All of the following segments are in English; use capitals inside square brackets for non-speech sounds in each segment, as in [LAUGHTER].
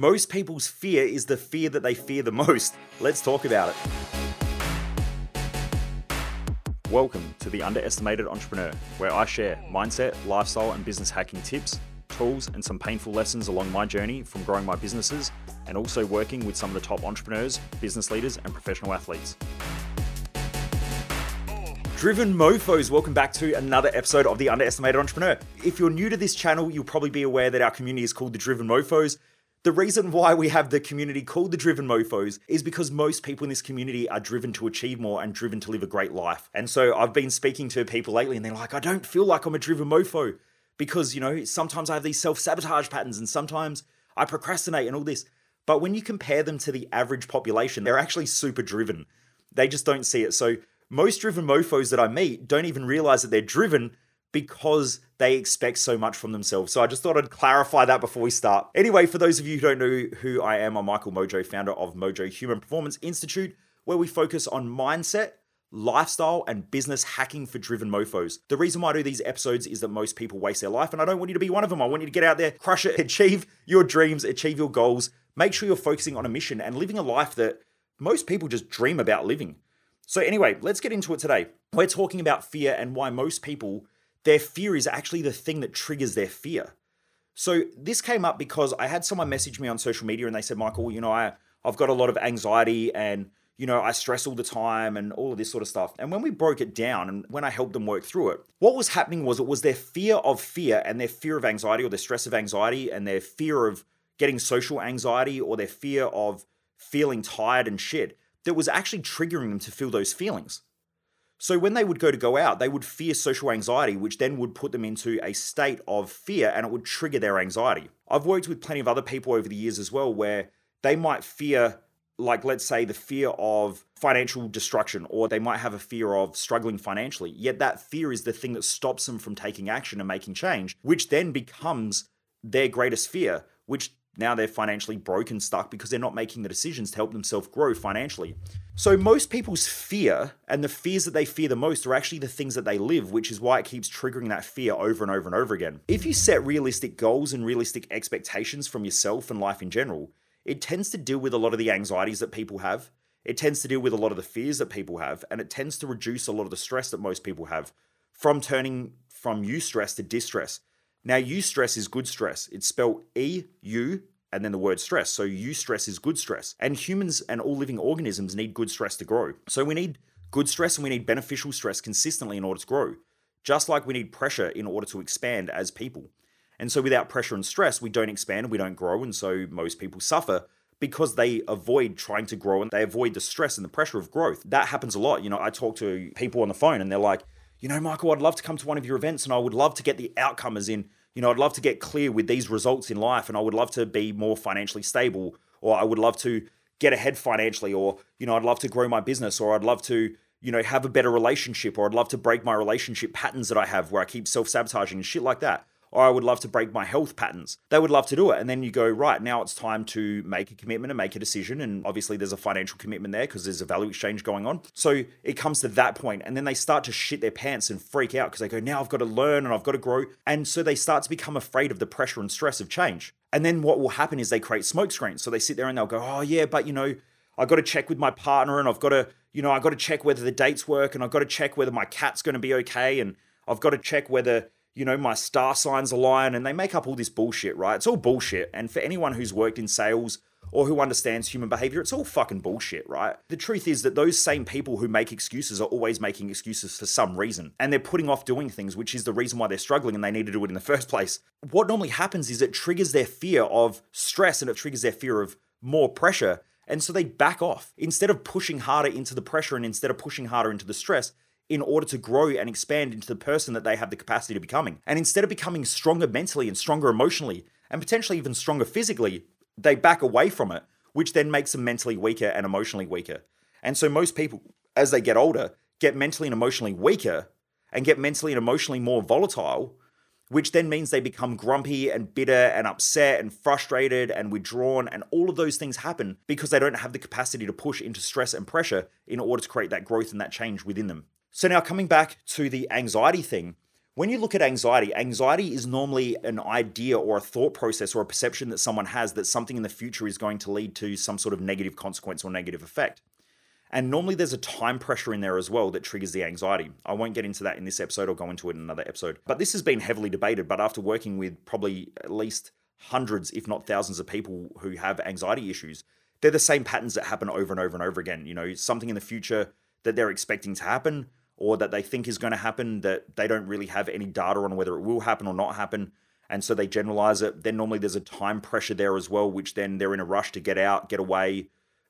Most people's fear is the fear that they fear the most. Let's talk about it. Welcome to The Underestimated Entrepreneur, where I share mindset, lifestyle, and business hacking tips, tools, and some painful lessons along my journey from growing my businesses and also working with some of the top entrepreneurs, business leaders, and professional athletes. Driven mofos, welcome back to another episode of The Underestimated Entrepreneur. If you're new to this channel, you'll probably be aware that our community is called the Driven Mofos. The reason why we have the community called the Driven Mofos is because most people in this community are driven to achieve more and driven to live a great life. And so I've been speaking to people lately and they're like, I don't feel like I'm a driven mofo because, you know, sometimes I have these self sabotage patterns and sometimes I procrastinate and all this. But when you compare them to the average population, they're actually super driven. They just don't see it. So most driven mofos that I meet don't even realize that they're driven because they expect so much from themselves. So I just thought I'd clarify that before we start. Anyway, for those of you who don't know who I am, I'm Michael Mojo, founder of Mojo Human Performance Institute, where we focus on mindset, lifestyle, and business hacking for driven mofos. The reason why I do these episodes is that most people waste their life, and I don't want you to be one of them. I want you to get out there, crush it, [LAUGHS] achieve your dreams, achieve your goals, make sure you're focusing on a mission and living a life that most people just dream about living. So, anyway, let's get into it today. We're talking about fear and why most people, their fear is actually the thing that triggers their fear. So, this came up because I had someone message me on social media and they said, Michael, you know, I, I've got a lot of anxiety and, you know, I stress all the time and all of this sort of stuff. And when we broke it down and when I helped them work through it, what was happening was it was their fear of fear and their fear of anxiety or their stress of anxiety and their fear of getting social anxiety or their fear of feeling tired and shit that was actually triggering them to feel those feelings. So when they would go to go out, they would fear social anxiety, which then would put them into a state of fear and it would trigger their anxiety. I've worked with plenty of other people over the years as well where they might fear, like, let's say, the fear of financial destruction, or they might have a fear of struggling financially. Yet that fear is the thing that stops them from taking action and making change, which then becomes their greatest fear, which now they're financially broke and stuck because they're not making the decisions to help themselves grow financially. So, most people's fear and the fears that they fear the most are actually the things that they live, which is why it keeps triggering that fear over and over and over again. If you set realistic goals and realistic expectations from yourself and life in general, it tends to deal with a lot of the anxieties that people have. It tends to deal with a lot of the fears that people have, and it tends to reduce a lot of the stress that most people have from turning from eustress to distress. Now, eustress is good stress. It's spelled E U and then the word stress. So eustress is good stress. And humans and all living organisms need good stress to grow. So we need good stress and we need beneficial stress consistently in order to grow, just like we need pressure in order to expand as people. And so without pressure and stress, we don't expand and we don't grow. And so most people suffer because they avoid trying to grow and they avoid the stress and the pressure of growth. That happens a lot. You know, I talk to people on the phone and they're like, you know, Michael, I'd love to come to one of your events and I would love to get the outcome as in, you know, I'd love to get clear with these results in life and I would love to be more financially stable or I would love to get ahead financially or, you know, I'd love to grow my business or I'd love to, you know, have a better relationship or I'd love to break my relationship patterns that I have where I keep self sabotaging and shit like that or I would love to break my health patterns. They would love to do it. And then you go, right, now it's time to make a commitment and make a decision. And obviously there's a financial commitment there because there's a value exchange going on. So it comes to that point, And then they start to shit their pants and freak out because they go, now I've got to learn and I've got to grow. And so they start to become afraid of the pressure and stress of change. And then what will happen is they create smoke screens. So they sit there and they'll go, oh, yeah, but you know, I've got to check with my partner and I've got to, you know, I've got to check whether the dates work and I've got to check whether my cat's going to be okay. And I've got to check whether, you know, my star signs align and they make up all this bullshit, right? It's all bullshit. And for anyone who's worked in sales or who understands human behavior, it's all fucking bullshit, right? The truth is that those same people who make excuses are always making excuses for some reason. And they're putting off doing things, which is the reason why they're struggling and they need to do it in the first place. What normally happens is it triggers their fear of stress and it triggers their fear of more pressure. And so they back off. Instead of pushing harder into the pressure and instead of pushing harder into the stress, in order to grow and expand into the person that they have the capacity to becoming. And instead of becoming stronger mentally and stronger emotionally and potentially even stronger physically, they back away from it, which then makes them mentally weaker and emotionally weaker. And so most people, as they get older, get mentally and emotionally weaker and get mentally and emotionally more volatile, which then means they become grumpy and bitter and upset and frustrated and withdrawn. And all of those things happen because they don't have the capacity to push into stress and pressure in order to create that growth and that change within them. So now coming back to the anxiety thing, When you look at anxiety, anxiety is normally an idea or a thought process or a perception that someone has that something in the future is going to lead to some sort of negative consequence or negative effect. And normally there's a time pressure in there as well that triggers the anxiety. I won't get into that in this episode, I'll go into it in another episode. But this has been heavily debated. But after working with probably at least hundreds, if not thousands, of people who have anxiety issues, they're the same patterns that happen over and over and over again. You know, something in the future that they're expecting to happen or that they think is going to happen that they don't really have any data on whether it will happen or not happen. And so they generalize it. Then normally there's a time pressure there as well, which then they're in a rush to get out, get away,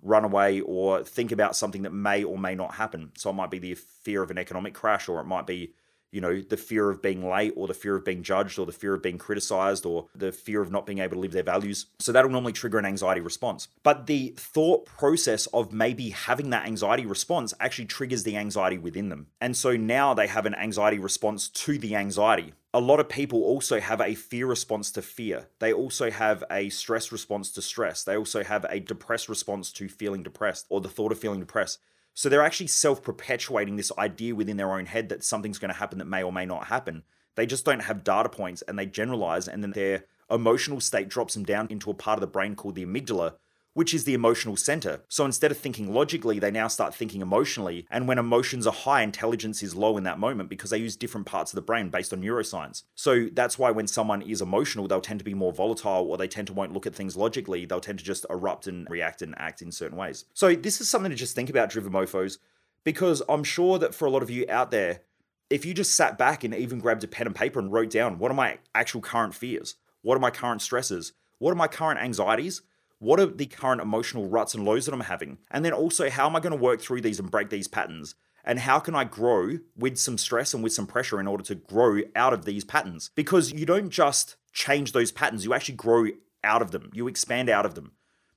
run away, or think about something that may or may not happen. So it might be the fear of an economic crash, or it might be you know, the fear of being late or the fear of being judged or the fear of being criticized or the fear of not being able to live their values. So that'll normally trigger an anxiety response. But the thought process of maybe having that anxiety response actually triggers the anxiety within them. And so now they have an anxiety response to the anxiety. A lot of people also have a fear response to fear. They also have a stress response to stress. They also have a depressed response to feeling depressed or the thought of feeling depressed. So they're actually self perpetuating this idea within their own head that something's going to happen that may or may not happen. They just don't have data points and they generalize, and then their emotional state drops them down into a part of the brain called the amygdala, which is the emotional center. So instead of thinking logically, they now start thinking emotionally. And when emotions are high, intelligence is low in that moment because they use different parts of the brain based on neuroscience. So that's why when someone is emotional, they'll tend to be more volatile or they tend to won't look at things logically. They'll tend to just erupt and react and act in certain ways. So this is something to just think about, driven mofos, because I'm sure that for a lot of you out there, if you just sat back and even grabbed a pen and paper and wrote down what are my actual current fears? What are my current stresses? What are my current anxieties? What are the current emotional ruts and lows that I'm having? And then also, how am I going to work through these and break these patterns? And how can I grow with some stress and with some pressure in order to grow out of these patterns? Because you don't just change those patterns, you actually grow out of them, you expand out of them.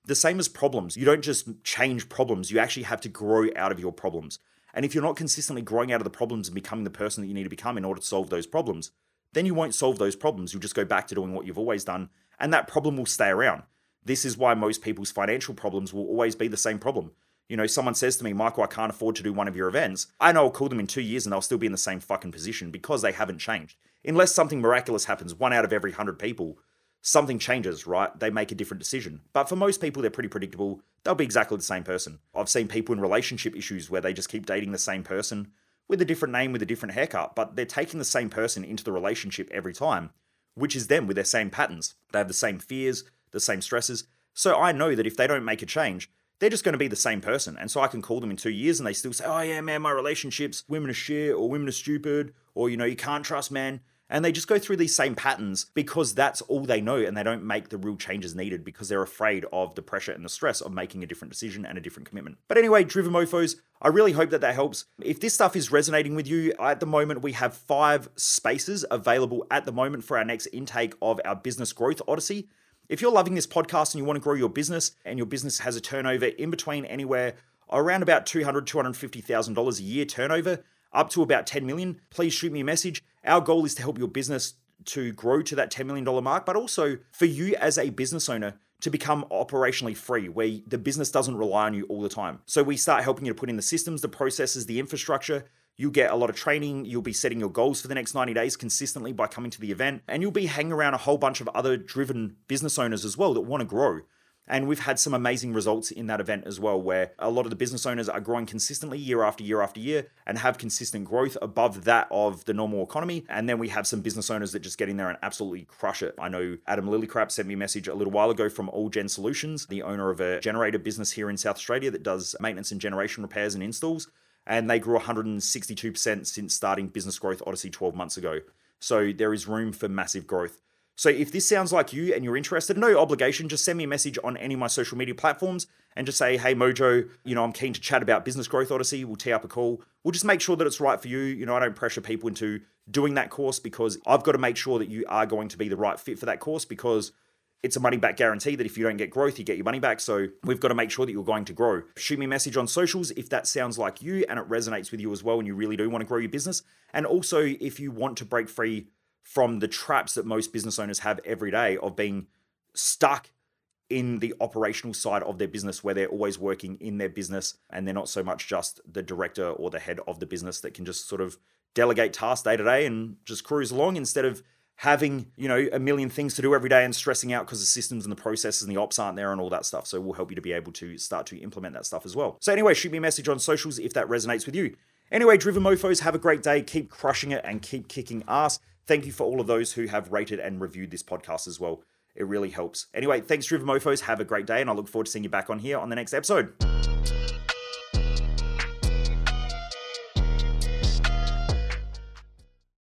The same as problems. You don't just change problems, you actually have to grow out of your problems. And if you're not consistently growing out of the problems and becoming the person that you need to become in order to solve those problems, then you won't solve those problems. You'll just go back to doing what you've always done, and that problem will stay around. This is why most people's financial problems will always be the same problem. You know, someone says to me, Michael, I can't afford to do one of your events. I know I'll call them in two years and they'll still be in the same fucking position because they haven't changed. Unless something miraculous happens, one out of every hundred people, something changes, right? They make a different decision. But for most people, they're pretty predictable. They'll be exactly the same person. I've seen people in relationship issues where they just keep dating the same person with a different name, with a different haircut, but they're taking the same person into the relationship every time, which is them with their same patterns. They have the same fears, the same stresses. So I know that if they don't make a change, they're just going to be the same person. And so I can call them in two years and they still say, oh, yeah, man, my relationships, women are shit or women are stupid or, you know, you can't trust men. And they just go through these same patterns because that's all they know and they don't make the real changes needed because they're afraid of the pressure and the stress of making a different decision and a different commitment. But anyway, Driven Mofos, I really hope that that helps. If this stuff is resonating with you, at the moment we have five spaces available at the moment for our next intake of our Business Growth Odyssey. If you're loving this podcast and you want to grow your business and your business has a turnover in between anywhere around about $200,000, $250,000 a year turnover up to about 10 million, please shoot me a message. Our goal is to help your business to grow to that $10 million mark, but also for you as a business owner to become operationally free, where the business doesn't rely on you all the time. So we start helping you to put in the systems, the processes, the infrastructure You'll get a lot of training. You'll be setting your goals for the next 90 days consistently by coming to the event. And you'll be hanging around a whole bunch of other driven business owners as well that want to grow. And we've had some amazing results in that event as well, where a lot of the business owners are growing consistently year after year after year and have consistent growth above that of the normal economy. And then we have some business owners that just get in there and absolutely crush it. I know Adam Lillycrap sent me a message a little while ago from All Gen Solutions, the owner of a generator business here in South Australia that does maintenance and generation repairs and installs and they grew 162% since starting Business Growth Odyssey 12 months ago. So there is room for massive growth. So if this sounds like you and you're interested, no obligation, just send me a message on any of my social media platforms and just say, hey, Mojo, you know, I'm keen to chat about Business Growth Odyssey. We'll tee up a call. We'll just make sure that it's right for you. You know, I don't pressure people into doing that course because I've got to make sure that you are going to be the right fit for that course because it's a money back guarantee that if you don't get growth, you get your money back. So we've got to make sure that you're going to grow. Shoot me a message on socials if that sounds like you and it resonates with you as well and you really do want to grow your business. And also, if you want to break free from the traps that most business owners have every day of being stuck in the operational side of their business where they're always working in their business and they're not so much just the director or the head of the business that can just sort of delegate tasks day to day and just cruise along instead of having you know a million things to do every day and stressing out because the systems and the processes and the ops aren't there and all that stuff. So we'll help you to be able to start to implement that stuff as well. So anyway shoot me a message on socials if that resonates with you. Anyway driven mofos have a great day. Keep crushing it and keep kicking ass. Thank you for all of those who have rated and reviewed this podcast as well. It really helps. Anyway thanks driven mofos. Have a great day and i look forward to seeing you back on here on the next episode